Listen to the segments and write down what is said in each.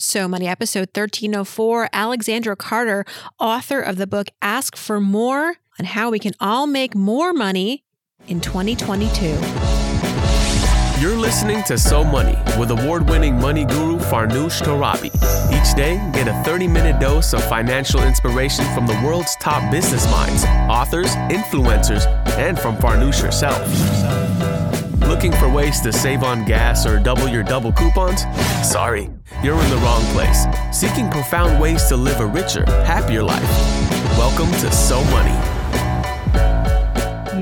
So Money, episode 1304. Alexandra Carter, author of the book Ask for More on how we can all make more money in 2022. You're listening to So Money with award winning money guru Farnoosh Torabi. Each day, get a 30 minute dose of financial inspiration from the world's top business minds, authors, influencers, and from Farnoosh herself. Looking for ways to save on gas or double your double coupons? Sorry, you're in the wrong place. Seeking profound ways to live a richer, happier life. Welcome to So Money.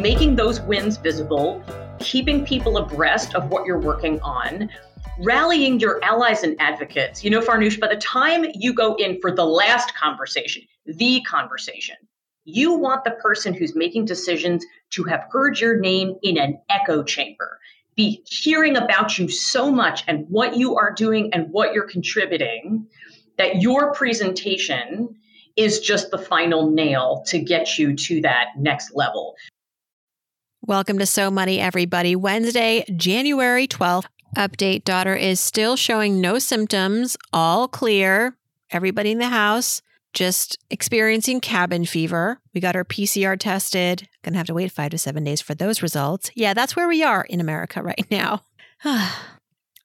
Making those wins visible, keeping people abreast of what you're working on, rallying your allies and advocates. You know, Farnoosh, by the time you go in for the last conversation, the conversation, you want the person who's making decisions to have heard your name in an echo chamber, be hearing about you so much and what you are doing and what you're contributing that your presentation is just the final nail to get you to that next level. Welcome to So Money, everybody. Wednesday, January 12th. Update daughter is still showing no symptoms, all clear. Everybody in the house just experiencing cabin fever. We got our PCR tested. Gonna have to wait five to seven days for those results. Yeah, that's where we are in America right now.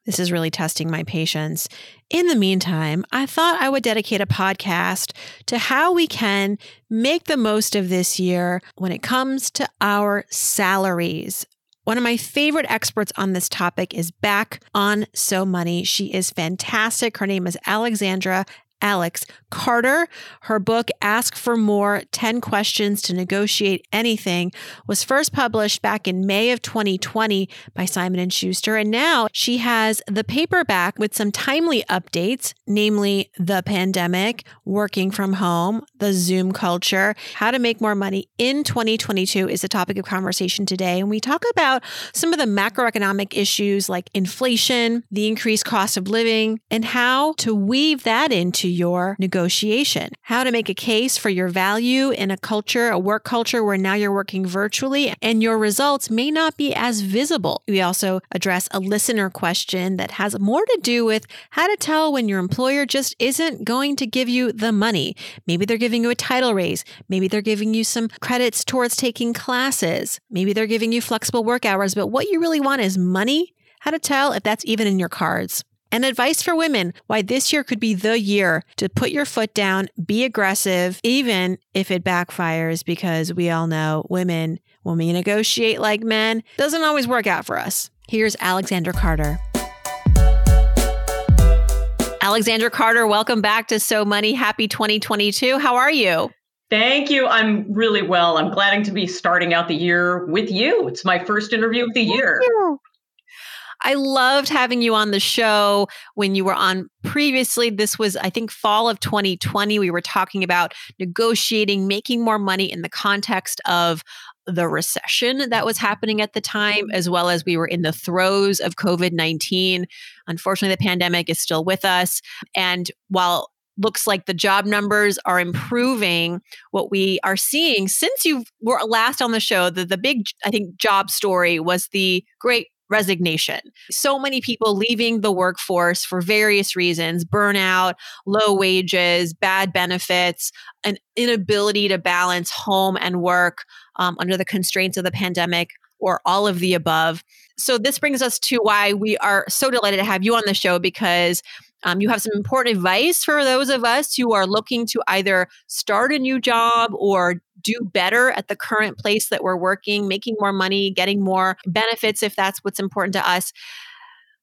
this is really testing my patience. In the meantime, I thought I would dedicate a podcast to how we can make the most of this year when it comes to our salaries. One of my favorite experts on this topic is back on So Money. She is fantastic. Her name is Alexandra Alex Carter. Her book, Ask for More 10 Questions to Negotiate Anything, was first published back in May of 2020 by Simon & Schuster. And now she has the paperback with some timely updates, namely the pandemic, working from home, the Zoom culture, how to make more money in 2022 is the topic of conversation today. And we talk about some of the macroeconomic issues like inflation, the increased cost of living, and how to weave that into your negotiation. Negotiation, how to make a case for your value in a culture, a work culture where now you're working virtually and your results may not be as visible. We also address a listener question that has more to do with how to tell when your employer just isn't going to give you the money. Maybe they're giving you a title raise. Maybe they're giving you some credits towards taking classes. Maybe they're giving you flexible work hours, but what you really want is money. How to tell if that's even in your cards. And advice for women why this year could be the year to put your foot down, be aggressive, even if it backfires, because we all know women, when we negotiate like men, doesn't always work out for us. Here's Alexandra Carter. Alexandra Carter, welcome back to So Money. Happy 2022. How are you? Thank you. I'm really well. I'm glad to be starting out the year with you. It's my first interview of the year. I loved having you on the show when you were on previously. This was, I think, fall of 2020. We were talking about negotiating, making more money in the context of the recession that was happening at the time, as well as we were in the throes of COVID 19. Unfortunately, the pandemic is still with us. And while looks like the job numbers are improving. What we are seeing since you were last on the show, the, the big, I think, job story was the great resignation. So many people leaving the workforce for various reasons burnout, low wages, bad benefits, an inability to balance home and work um, under the constraints of the pandemic. Or all of the above. So, this brings us to why we are so delighted to have you on the show because um, you have some important advice for those of us who are looking to either start a new job or do better at the current place that we're working, making more money, getting more benefits if that's what's important to us.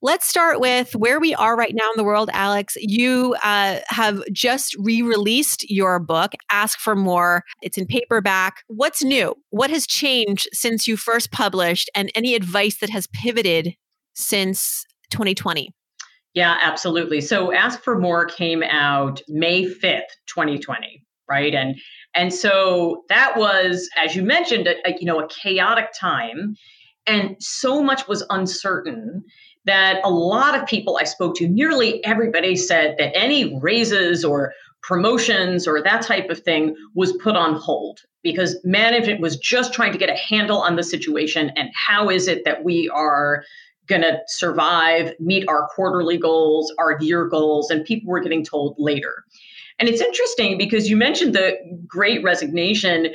Let's start with where we are right now in the world, Alex. You uh, have just re released your book, Ask for More. It's in paperback. What's new? What has changed since you first published, and any advice that has pivoted since 2020? Yeah, absolutely. So Ask for More came out May 5th, 2020, right? And and so that was as you mentioned a, a, you know a chaotic time and so much was uncertain that a lot of people I spoke to, nearly everybody said that any raises or promotions or that type of thing was put on hold because management was just trying to get a handle on the situation and how is it that we are going to survive, meet our quarterly goals, our year goals, and people were getting told later. And it's interesting because you mentioned the great resignation.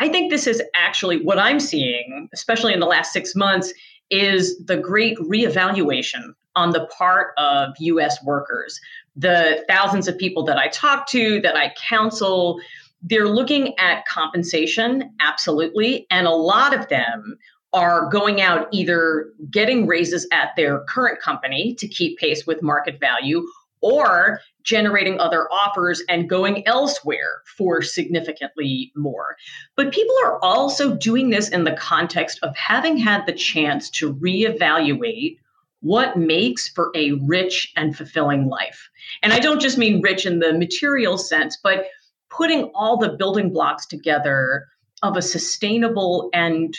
I think this is actually what I'm seeing, especially in the last six months, is the great reevaluation on the part of US workers. The thousands of people that I talk to, that I counsel, they're looking at compensation, absolutely. And a lot of them are going out either getting raises at their current company to keep pace with market value or generating other offers and going elsewhere for significantly more. But people are also doing this in the context of having had the chance to reevaluate what makes for a rich and fulfilling life. And I don't just mean rich in the material sense, but putting all the building blocks together of a sustainable and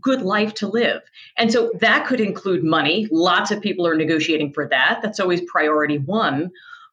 good life to live. And so that could include money. Lots of people are negotiating for that. That's always priority one.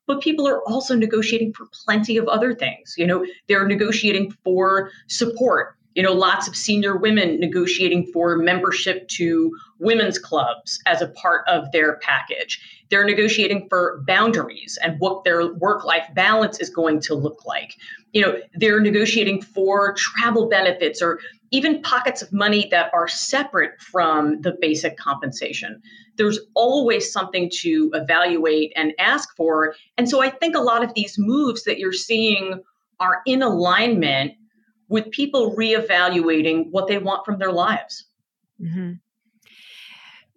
But people are also negotiating for plenty of other things. You know, they're negotiating for support. You know, lots of senior women negotiating for membership to women's clubs as a part of their package. They're negotiating for boundaries and what their work life balance is going to look like. You know, they're negotiating for travel benefits or even pockets of money that are separate from the basic compensation. There's always something to evaluate and ask for. And so I think a lot of these moves that you're seeing are in alignment with people reevaluating what they want from their lives. Mm-hmm.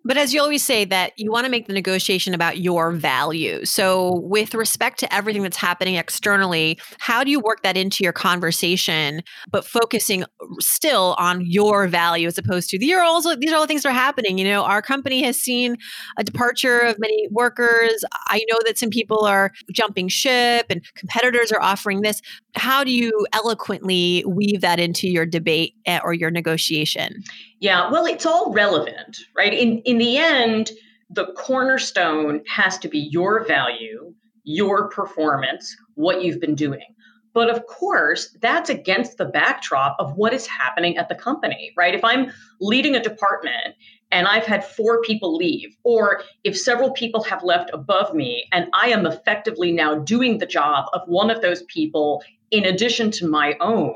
But as you always say, that you want to make the negotiation about your value. So, with respect to everything that's happening externally, how do you work that into your conversation, but focusing uh, still on your value as opposed to these are also these are all the things that are happening. You know, our company has seen a departure of many workers. I know that some people are jumping ship, and competitors are offering this. How do you eloquently weave that into your debate eh, or your negotiation? Yeah, well, it's all relevant, right? In in the end, the cornerstone has to be your value, your performance, what you've been doing. But of course, that's against the backdrop of what is happening at the company, right? If I'm leading a department and I've had four people leave, or if several people have left above me and I am effectively now doing the job of one of those people in addition to my own,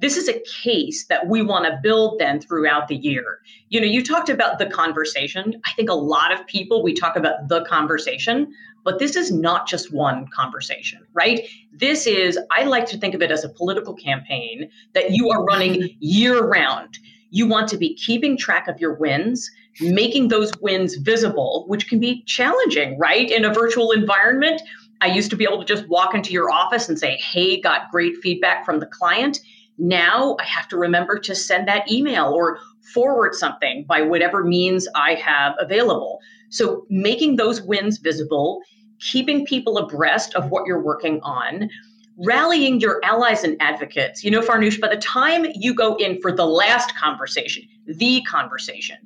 this is a case that we want to build then throughout the year. You know, you talked about the conversation. I think a lot of people, we talk about the conversation, but this is not just one conversation, right? This is, I like to think of it as a political campaign that you are running year round. You want to be keeping track of your wins, making those wins visible, which can be challenging, right? In a virtual environment. I used to be able to just walk into your office and say, hey, got great feedback from the client now I have to remember to send that email or forward something by whatever means I have available. So making those wins visible, keeping people abreast of what you're working on, rallying your allies and advocates. You know, Farnoosh, by the time you go in for the last conversation, the conversation,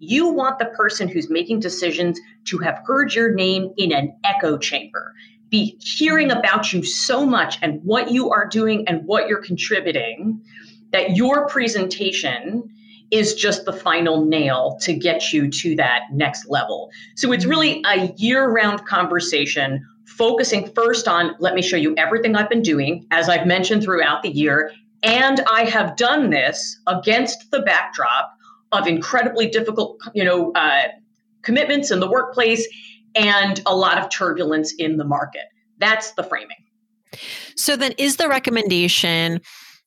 you want the person who's making decisions to have heard your name in an echo chamber be hearing about you so much and what you are doing and what you're contributing that your presentation is just the final nail to get you to that next level. So it's really a year round conversation focusing first on let me show you everything I've been doing, as I've mentioned throughout the year. And I have done this against the backdrop of incredibly difficult, you know, uh, commitments in the workplace and a lot of turbulence in the market. That's the framing. So, then is the recommendation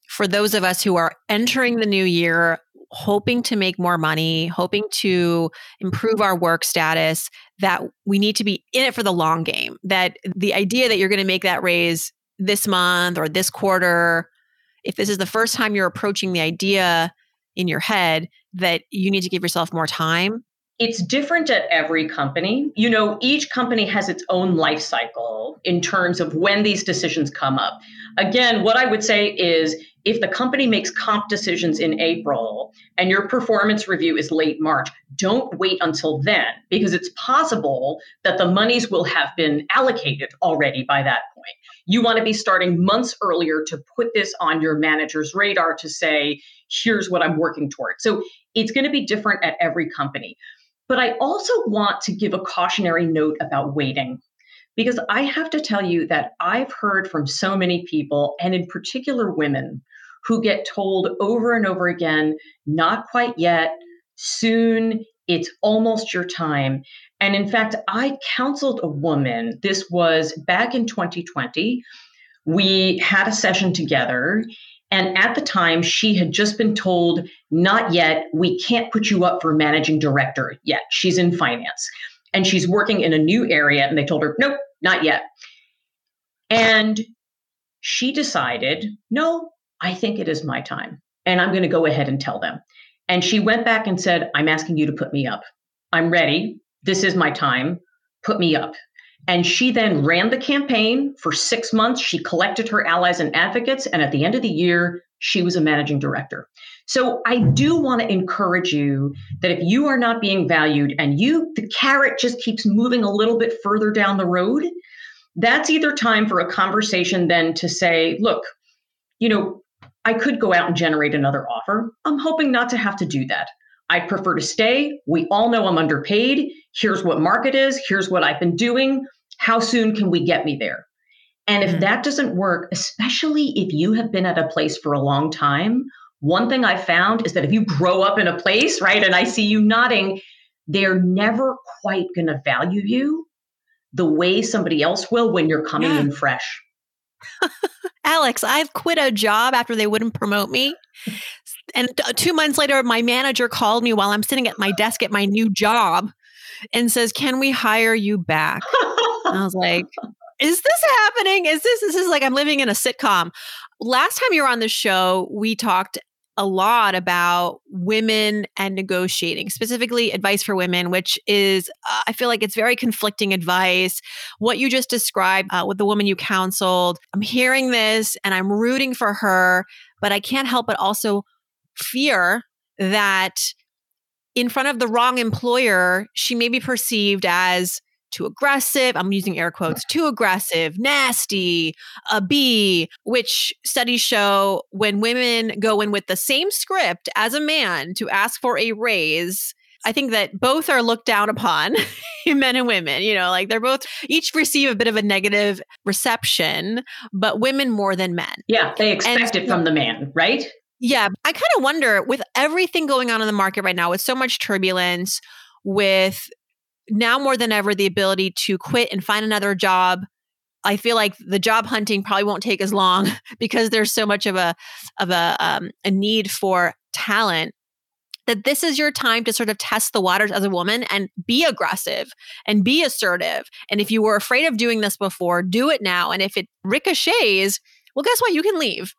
for those of us who are entering the new year, hoping to make more money, hoping to improve our work status, that we need to be in it for the long game? That the idea that you're going to make that raise this month or this quarter, if this is the first time you're approaching the idea in your head, that you need to give yourself more time it's different at every company. You know, each company has its own life cycle in terms of when these decisions come up. Again, what I would say is if the company makes comp decisions in April and your performance review is late March, don't wait until then because it's possible that the monies will have been allocated already by that point. You want to be starting months earlier to put this on your manager's radar to say, here's what I'm working toward. So it's going to be different at every company But I also want to give a cautionary note about waiting. Because I have to tell you that I've heard from so many people, and in particular women, who get told over and over again, not quite yet, soon, it's almost your time. And in fact, I counseled a woman, this was back in 2020. We had a session together, and at the time, she had just been told, not yet, we can't put you up for managing director yet. She's in finance and she's working in a new area. And they told her, nope, not yet. And she decided, no, I think it is my time. And I'm going to go ahead and tell them. And she went back and said, I'm asking you to put me up. I'm ready. This is my time. Put me up. And she then ran the campaign for six months. She collected her allies and advocates. And at the end of the year, she was a managing director. So I do want to encourage you that if you are not being valued and you, the carrot just keeps moving a little bit further down the road, that's either time for a conversation then to say, look, you know, I could go out and generate another offer. I'm hoping not to have to do that. I prefer to stay. We all know I'm underpaid. Here's what market is. Here's what I've been doing. How soon can we get me there? And if mm that doesn't work, especially if you have been at a place for a long time, one thing I found is that if you grow up in a place, right, and I see you nodding, they're never quite going to value you the way somebody else will when you're coming yeah. in fresh. Alex, I've quit a job after they wouldn't promote me. And two months later, my manager called me while I'm sitting at my desk at my new job and says, Can we hire you back? I was like, Is this happening? Is this, this is like I'm living in a sitcom. Last time you were on the show, we talked a lot about women and negotiating, specifically advice for women, which is, uh, I feel like it's very conflicting advice. What you just described uh, with the woman you counseled, I'm hearing this and I'm rooting for her, but I can't help but also fear that in front of the wrong employer, she may be perceived as too aggressive. I'm using air quotes, too aggressive, nasty, a B, which studies show when women go in with the same script as a man to ask for a raise. I think that both are looked down upon, men and women. You know, like they're both each receive a bit of a negative reception, but women more than men. Yeah, they expect and, it from the man, right? Yeah, I kind of wonder with everything going on in the market right now, with so much turbulence, with now more than ever the ability to quit and find another job I feel like the job hunting probably won't take as long because there's so much of a of a um, a need for talent that this is your time to sort of test the waters as a woman and be aggressive and be assertive. And if you were afraid of doing this before, do it now. And if it ricochets, well, guess what? You can leave,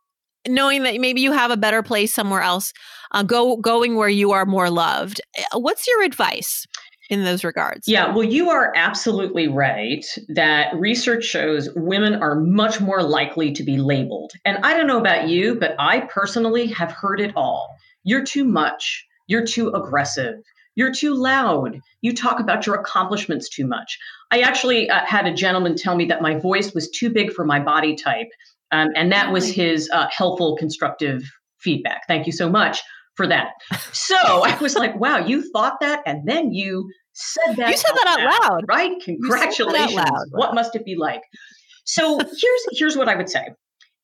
knowing that maybe you have a better place somewhere else. Uh, go going where you are more loved. Uh, what's your advice? In those regards. Yeah, well, you are absolutely right that research shows women are much more likely to be labeled. And I don't know about you, but I personally have heard it all. You're too much. You're too aggressive. You're too loud. You talk about your accomplishments too much. I actually uh, had a gentleman tell me that my voice was too big for my body type. Um, and that was his uh, helpful, constructive feedback. Thank you so much for that. So I was like, wow, you thought that and then you said that. You said that out loud, loud. right? Congratulations. Loud. What must it be like? So here's here's what I would say.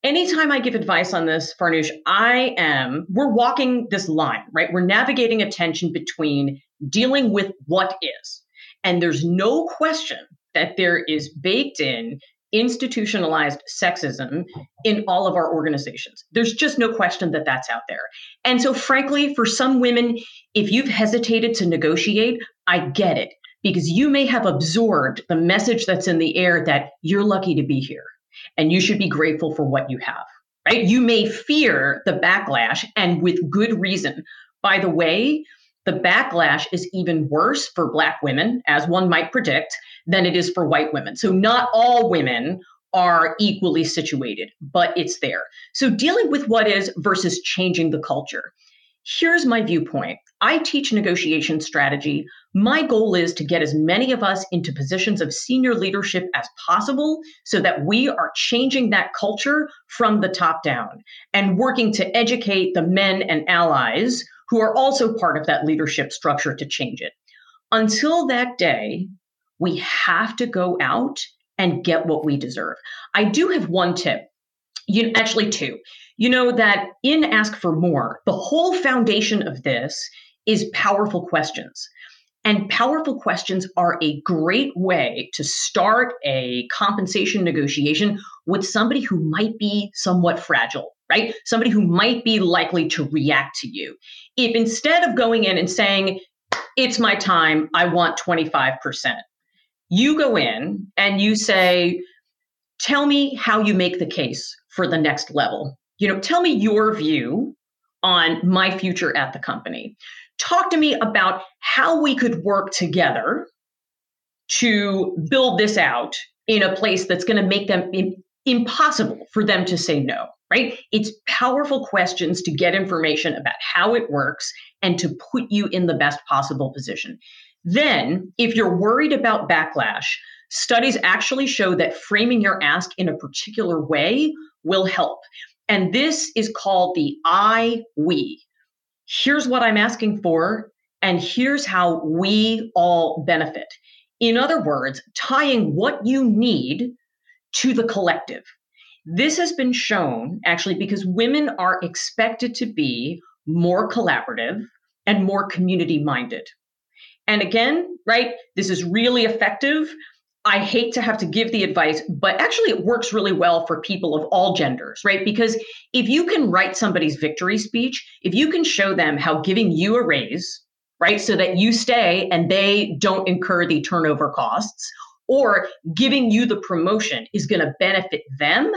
Anytime I give advice on this, Farnoosh, I am, we're walking this line, right? We're navigating a tension between dealing with what is. And there's no question that there is baked in institutionalized sexism in all of our organizations. There's just no question that that's out there. And so, frankly, for some women, if you've hesitated to negotiate, I get it because you may have absorbed the message that's in the air that you're lucky to be here and you should be grateful for what you have, right? You may fear the backlash and with good reason. By the way, the backlash is even worse for Black women, as one might predict, than it is for white women. So, not all women are equally situated, but it's there. So, dealing with what is versus changing the culture. Here's my viewpoint I teach negotiation strategy. My goal is to get as many of us into positions of senior leadership as possible so that we are changing that culture from the top down and working to educate the men and allies who are also part of that leadership structure to change it. Until that day, we have to go out and get what we deserve. I do have one tip. You actually two. You know that in Ask for More, the whole foundation of this is powerful questions. And powerful questions are a great way to start a compensation negotiation with somebody who might be somewhat fragile, right? Somebody who might be likely to react to you. If instead of going in and saying, it's my time, I want 25%, you go in and you say, tell me how you make the case for the next level. You know, tell me your view on my future at the company. Talk to me about how we could work together to build this out in a place that's going to make them impossible for them to say no, right? It's powerful questions to get information about how it works and to put you in the best possible position. Then, if you're worried about backlash, studies actually show that framing your ask in a particular way will help. And this is called the I we. Here's what I'm asking for, and here's how we all benefit. In other words, tying what you need to the collective. This has been shown actually because women are expected to be more collaborative and more community minded. And again, right, this is really effective. I hate to have to give the advice, but actually it works really well for people of all genders, right? Because if you can write somebody's victory speech, if you can show them how giving you a raise, right, so that you stay and they don't incur the turnover costs, or giving you the promotion is going to benefit them,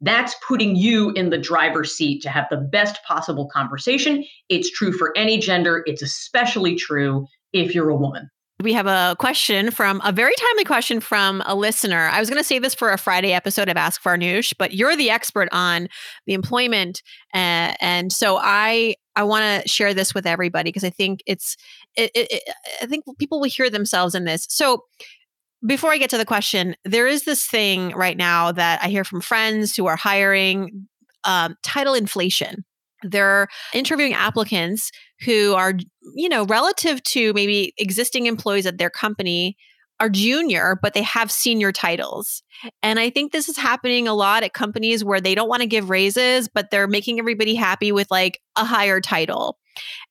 that's putting you in the driver's seat to have the best possible conversation. It's true for any gender, it's especially true if you're a woman. We have a question from a very timely question from a listener. I was going to say this for a Friday episode of Ask Farnoosh, but you're the expert on the employment, uh, and so I I want to share this with everybody because I think it's it, it, it, I think people will hear themselves in this. So before I get to the question, there is this thing right now that I hear from friends who are hiring um, title inflation. They're interviewing applicants who are, you know, relative to maybe existing employees at their company are junior, but they have senior titles. And I think this is happening a lot at companies where they don't want to give raises, but they're making everybody happy with like a higher title.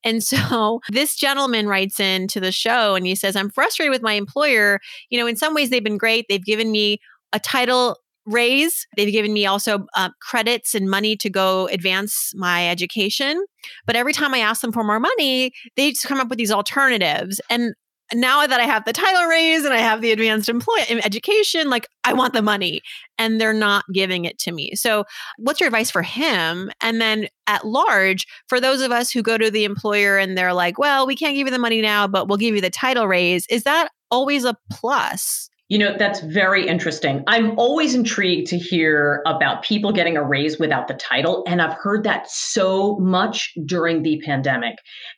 And so this gentleman writes in to the show and he says, I'm frustrated with my employer. You know, in some ways, they've been great. They've given me a title raise. They've given me also uh, credits and money to go advance my education. But every time I ask them for more money, they just come up with these alternatives. And now that I have the title raise and I have the advanced employee education, like I want the money and they're not giving it to me. So, what's your advice for him? And then at large, for those of us who go to the employer and they're like, well, we can't give you the money now, but we'll give you the title raise, is that always a plus? You know, that's very interesting. I'm always intrigued to hear about people getting a raise without the title. And I've heard that so much during the pandemic.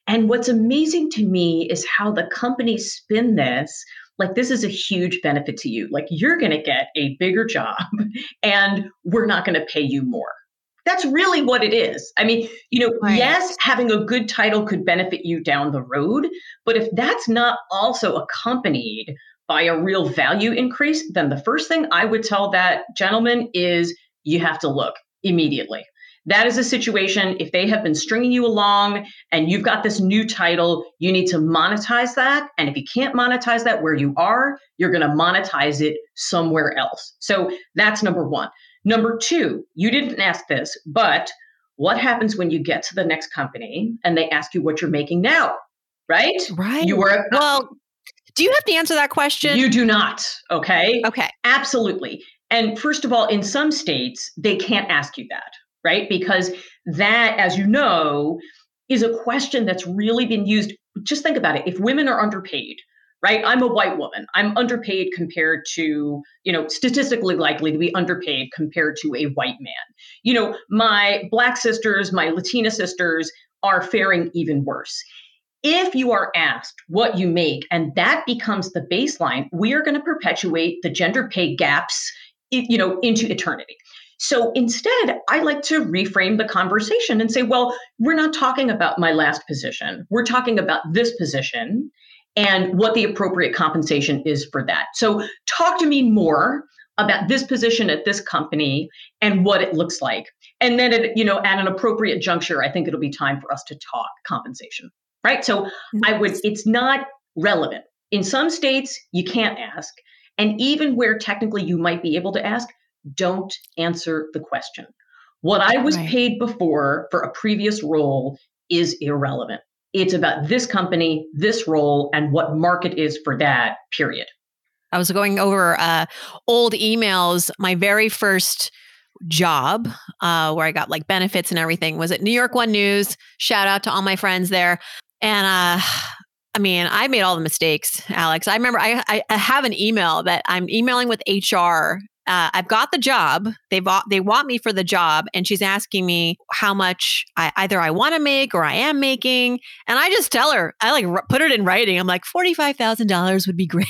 And what's amazing to me is how the companies spin this like this is a huge benefit to you. Like you're going to get a bigger job and we're not going to pay you more. That's really what it is. I mean, you know, right. yes, having a good title could benefit you down the road, but if that's not also accompanied by a real value increase, then the first thing I would tell that gentleman is you have to look immediately. That is a situation, if they have been stringing you along and you've got this new title, you need to monetize that. And if you can't monetize that where you are, you're going to monetize it somewhere else. So that's number one. Number two, you didn't ask this, but what happens when you get to the next company and they ask you what you're making now? Right? Right. You were well, do you have to answer that question? You do not. Okay. Okay. Absolutely. And first of all, in some states, they can't ask you that, right? Because that, as you know, is a question that's really been used. Just think about it. If women are underpaid, right? I'm a white woman. I'm underpaid compared to, you know, statistically likely to be underpaid compared to a white man. You know, my black sisters, my Latina sisters are faring even worse if you are asked what you make and that becomes the baseline we are going to perpetuate the gender pay gaps you know into eternity so instead i like to reframe the conversation and say well we're not talking about my last position we're talking about this position and what the appropriate compensation is for that. So, talk to me more about this position at this company and what it looks like. And then, it, you know, at an appropriate juncture, I think it'll be time for us to talk compensation, right? So, I would, it's not relevant. In some states, you can't ask. And even where technically you might be able to ask, don't answer the question. What I was right. paid before for a previous role is irrelevant. It's about this company, this role, and what market is for that, period. I was going over uh, old emails. My very first job uh, where I got like benefits and everything was at New York One News. Shout out to all my friends there. And uh, I mean, I made all the mistakes, Alex. I remember I, I have an email that I'm emailing with HR uh, I've got the job. They they want me for the job, and she's asking me how much I either I want to make or I am making, and I just tell her I like r- put it in writing. I'm like forty five thousand dollars would be great,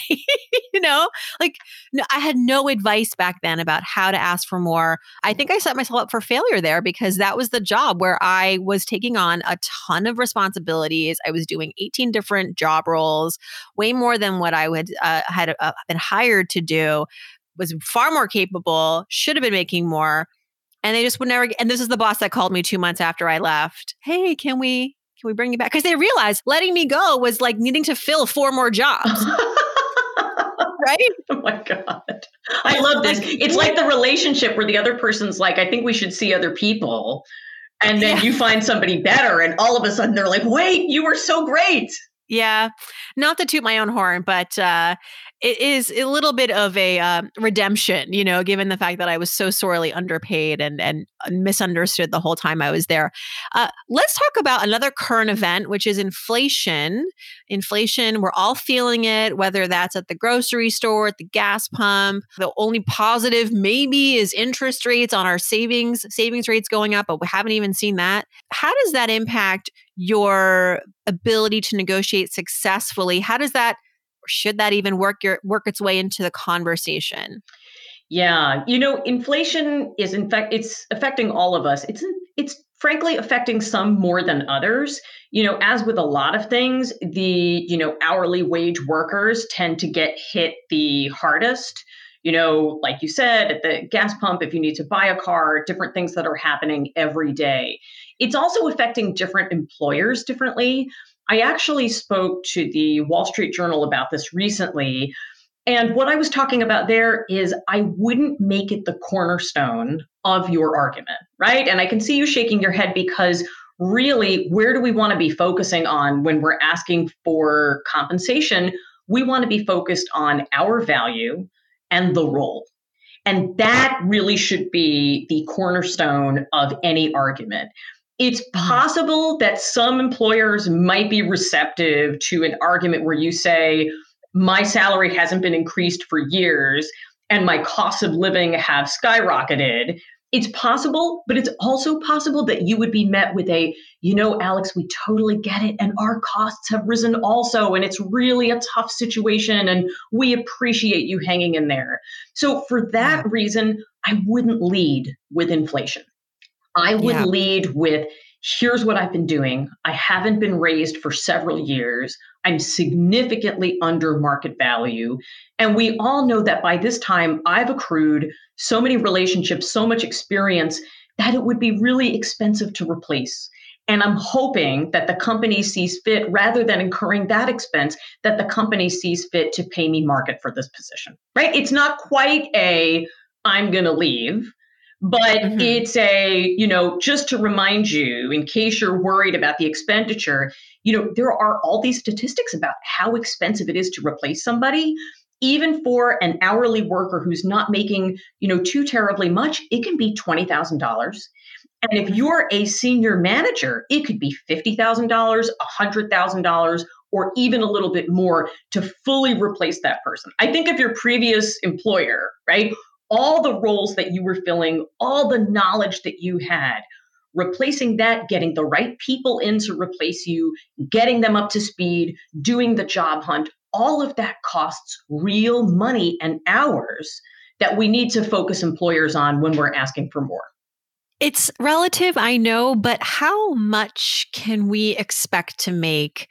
you know. Like no, I had no advice back then about how to ask for more. I think I set myself up for failure there because that was the job where I was taking on a ton of responsibilities. I was doing 18 different job roles, way more than what I would uh, had uh, been hired to do was far more capable, should have been making more. And they just would never. And this is the boss that called me two months after I left. Hey, can we can we bring you back? Because they realized letting me go was like needing to fill four more jobs. right? Oh my God. I love this. It's like the relationship where the other person's like, I think we should see other people. And then yeah. you find somebody better, and all of a sudden they're like, wait, you were so great. Yeah, not to toot my own horn, but uh, it is a little bit of a uh, redemption, you know, given the fact that I was so sorely underpaid and and misunderstood the whole time I was there. Uh, let's talk about another current event, which is inflation. Inflation, we're all feeling it, whether that's at the grocery store, at the gas pump. The only positive maybe is interest rates on our savings, savings rates going up, but we haven't even seen that. How does that impact your ability to negotiate successfully? How does that should that even work your work its way into the conversation? Yeah, you know, inflation is in fact it's affecting all of us. It's it's frankly affecting some more than others. You know, as with a lot of things, the, you know, hourly wage workers tend to get hit the hardest. You know, like you said, at the gas pump, if you need to buy a car, different things that are happening every day. It's also affecting different employers differently. I actually spoke to the Wall Street Journal about this recently. And what I was talking about there is I wouldn't make it the cornerstone of your argument, right? And I can see you shaking your head because really, where do we want to be focusing on when we're asking for compensation? We want to be focused on our value and the role. And that really should be the cornerstone of any argument. It's mm-hmm. possible that some employers might be receptive to an argument where you say, my salary hasn't been increased for years and my costs of living have skyrocketed. It's possible, but it's also possible that you would be met with a, you know, Alex, we totally get it. And our costs have risen also. And it's really a tough situation. And we appreciate you hanging in there. So, for that reason, I wouldn't lead with inflation. I would yeah. lead with here's what I've been doing. I haven't been raised for several years. I'm significantly under market value. And we all know that by this time, I've accrued so many relationships, so much experience that it would be really expensive to replace. And I'm hoping that the company sees fit, rather than incurring that expense, that the company sees fit to pay me market for this position, right? It's not quite a, I'm going to leave but mm-hmm. it's a you know just to remind you in case you're worried about the expenditure you know there are all these statistics about how expensive it is to replace somebody even for an hourly worker who's not making you know too terribly much it can be $20000 and if mm-hmm. you're a senior manager it could be $50000 $100000 or even a little bit more to fully replace that person. I think of your previous employer, right? All the roles that you were filling, all the knowledge that you had, replacing that, getting the right people in to replace you, getting them up to speed, doing the job hunt, all of that costs real money and hours that we need to focus employers on when we're asking for more. It's relative, I know, but how much can we expect to make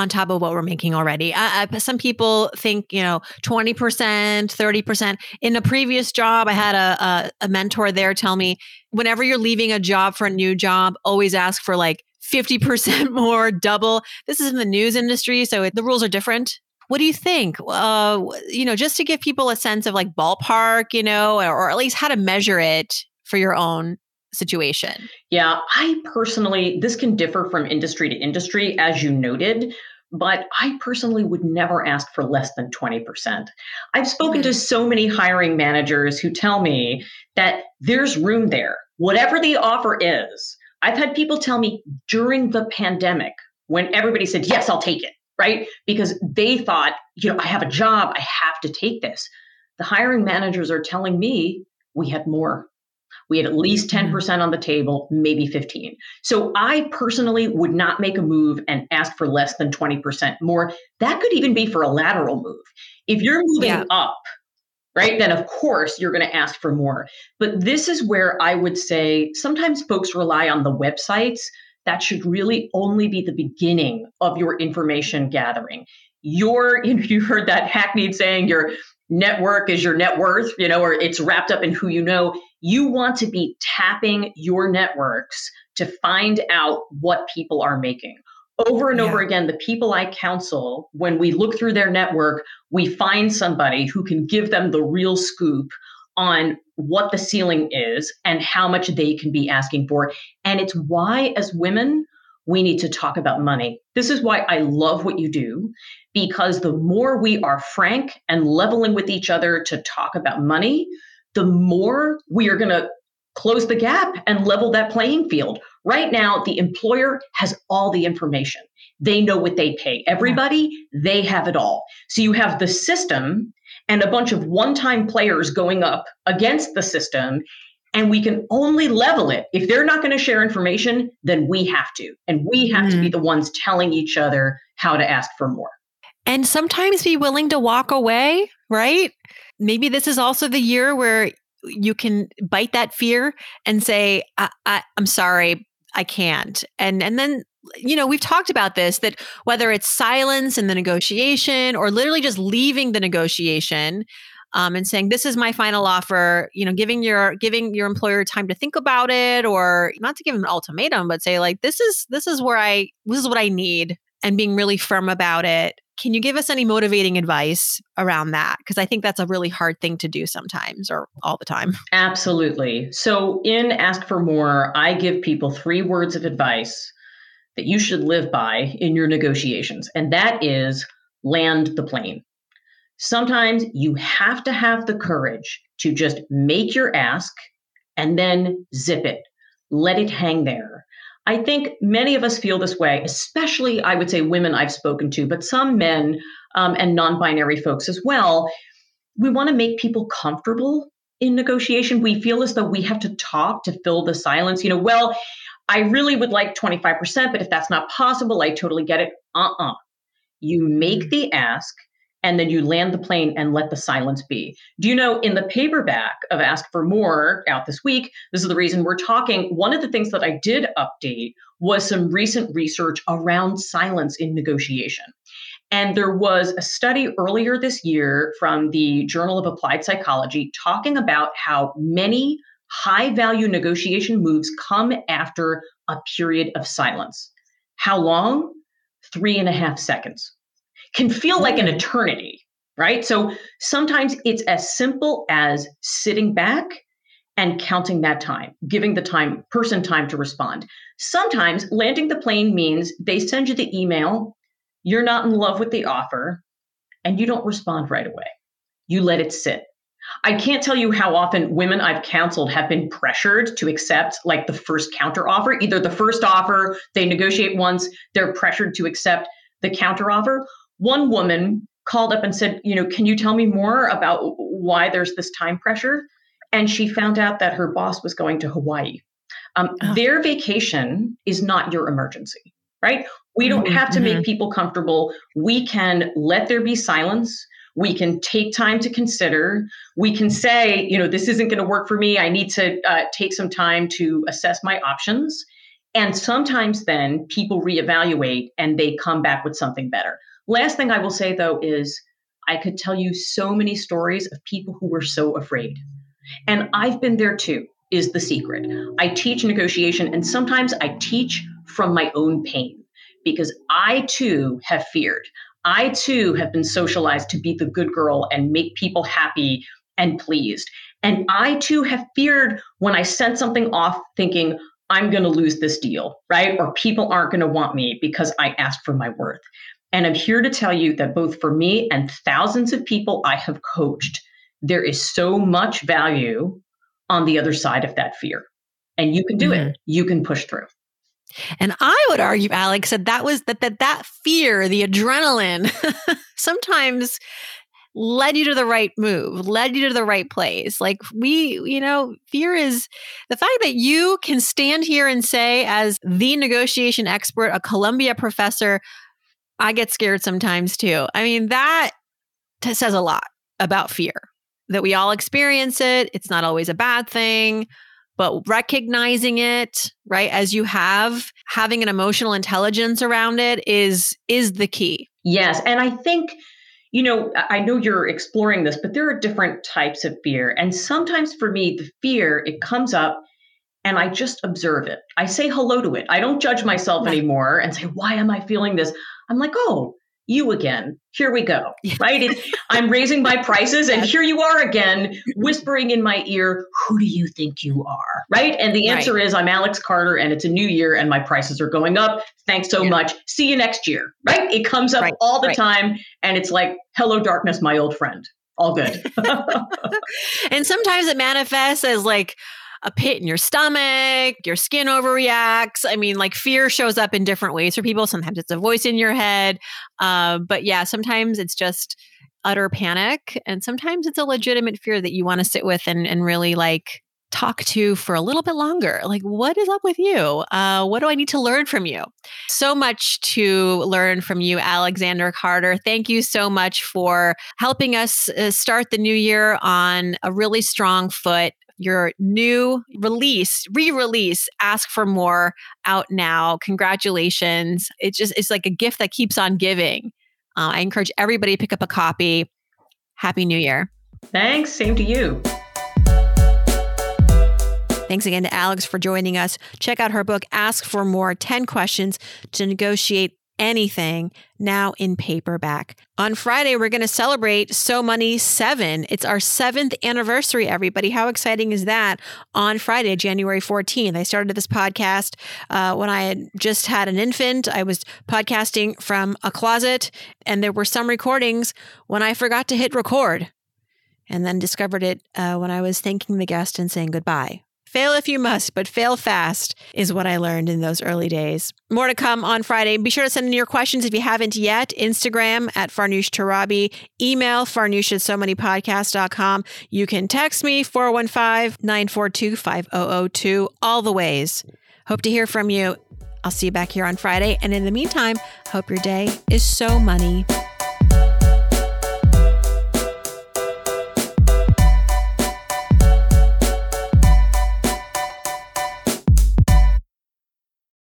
on top of what we're making already. Some people think, you know, 20%, 30%. In a previous job, I had a, a, a mentor there tell me whenever you're leaving a job for a new job, always ask for like 50% more, double. This is in the news industry, so it, the rules are different. What do you think? Uh, you know, just to give people a sense of like ballpark, you know, or, or at least how to measure it for your own situation? Yeah, I personally, this can differ from industry to industry, as you noted, but I personally would never ask for less than 20%. I've spoken mm-hmm. to so many hiring managers who tell me that there's room there, whatever the offer is. I've had people tell me during the pandemic when everybody said, Yes, I'll take it, right? Because they thought, you know, I have a job, I have to take this. The hiring managers are telling me we had more we had at least 10% mm-hmm. on the table, maybe 15. So I personally would not make a move and ask for less than 20% more. That could even be for a lateral move. If you're moving yeah. up, right, then of course you're going to ask for more. But this is where I would say sometimes folks rely on the websites. That should really only be the beginning of your information gathering. Your, you heard that hackneyed saying, your network is your net worth, you know, or it's wrapped up in who you know you want to be tapping your networks to find out what people are making. Over and yeah. over again, the people I counsel, when we look through their network, we find somebody who can give them the real scoop on what the ceiling is and how much they can be asking for. And it's why, as women, we need to talk about money. This is why I love what you do, because the more we are frank and leveling with each other to talk about money, the more we are going to close the gap and level that playing field. Right now, the employer has all the information. They know what they pay everybody, they have it all. So you have the system and a bunch of one time players going up against the system. And we can only level it. If they're not going to share information, then we have to. And we have mm-hmm. to be mm-hmm. the ones telling each other how to ask for more. And sometimes be willing to walk away, right? maybe this is also the year where you can bite that fear and say, I, I, I'm sorry, I can't. And and then you know, we've talked about this that whether it's silence in the negotiation or literally just leaving the negotiation um, and saying this is my final offer, you know, giving your giving your employer time to think about it or not to give them an ultimatum, but say like this is this is where I this is what I need and being really firm about it can you give us any motivating advice around that? Because I think that's a really hard thing to do sometimes or all the time. Absolutely. So, in Ask for More, I give people three words of advice that you should live by in your negotiations, and that is land the plane. Sometimes you have to have the courage to just make your ask and then zip it, let it hang there. I think many of us feel this way, especially I would say women I've spoken to, but some men um, and non binary folks as well. We want to make people comfortable in negotiation. We feel as though we have to talk to fill the silence. You know, well, I really would like 25%, but if that's not possible, I totally get it. Uh uh-uh. uh You make mm. the ask and then you land the plane and let the silence be. Do you know in the paperback of Ask for More out this week, this is the reason we're talking. One of the things that I did update was some recent research around silence in negotiation. And there was a study earlier this year from the Journal of Applied Psychology talking about how many high value negotiation moves come after a period of silence. How long? Three and a half seconds can feel like an eternity, right? So sometimes it's as simple as sitting back and counting that time, giving the time person time to respond. Sometimes landing the plane means they send you the email, you're not in love with the offer, and you don't respond right away. You let it sit. I can't tell you how often women I've counseled have been pressured to accept like the first counter offer. Either the first offer, they negotiate once, they're pressured to accept the counter offer, one woman called up and said, you know, can you tell me more about why there's this time pressure? And she found out that her boss was going to Hawaii. Um, oh. Their vacation is not your emergency, right? We don't mm-hmm. have to make people comfortable. We can let there be silence. We can take time to consider. We can say, you know, this isn't going to work for me. I need to uh, take some time to assess my options. And sometimes then people reevaluate and they come back with something better. Last thing I will say though is I could tell you so many stories of people who were so afraid. And I've been there too, is the secret. I teach negotiation and sometimes I teach from my own pain because I too have feared. I too have been socialized to be the good girl and make people happy and pleased. And I too have feared when I sent something off thinking, I'm going to lose this deal, right? Or people aren't going to want me because I asked for my worth. And I'm here to tell you that both for me and thousands of people I have coached, there is so much value on the other side of that fear. And you can do mm-hmm. it. You can push through. And I would argue, Alex, that that was that that that fear, the adrenaline, sometimes led you to the right move, led you to the right place. Like we, you know, fear is the fact that you can stand here and say, as the negotiation expert, a Columbia professor, I get scared sometimes too. I mean, that t- says a lot about fear that we all experience it. It's not always a bad thing but recognizing it right as you have having an emotional intelligence around it is is the key. Yes and i think you know i know you're exploring this but there are different types of fear and sometimes for me the fear it comes up and i just observe it. I say hello to it. I don't judge myself anymore and say why am i feeling this i'm like oh you again. Here we go. Right? It, I'm raising my prices, and here you are again, whispering in my ear, Who do you think you are? Right? And the answer right. is, I'm Alex Carter, and it's a new year, and my prices are going up. Thanks so yeah. much. See you next year. Right? It comes up right. all the right. time, and it's like, Hello, darkness, my old friend. All good. and sometimes it manifests as like, a pit in your stomach, your skin overreacts. I mean, like fear shows up in different ways for people. Sometimes it's a voice in your head. Uh, but yeah, sometimes it's just utter panic. And sometimes it's a legitimate fear that you want to sit with and, and really like talk to for a little bit longer. Like, what is up with you? Uh, what do I need to learn from you? So much to learn from you, Alexandra Carter. Thank you so much for helping us uh, start the new year on a really strong foot your new release, re-release, Ask for More out now. Congratulations. It's just it's like a gift that keeps on giving. Uh, I encourage everybody to pick up a copy. Happy New Year. Thanks. Same to you. Thanks again to Alex for joining us. Check out her book, Ask for More 10 Questions to Negotiate anything now in paperback. On Friday, we're going to celebrate So Money 7. It's our seventh anniversary, everybody. How exciting is that? On Friday, January 14th. I started this podcast uh, when I had just had an infant. I was podcasting from a closet, and there were some recordings when I forgot to hit record and then discovered it uh, when I was thanking the guest and saying goodbye. Fail if you must, but fail fast is what I learned in those early days. More to come on Friday. Be sure to send in your questions if you haven't yet. Instagram at Farnoosh Torabi, email farnoosh at so money podcast.com. You can text me 415 942 5002, all the ways. Hope to hear from you. I'll see you back here on Friday. And in the meantime, hope your day is so money.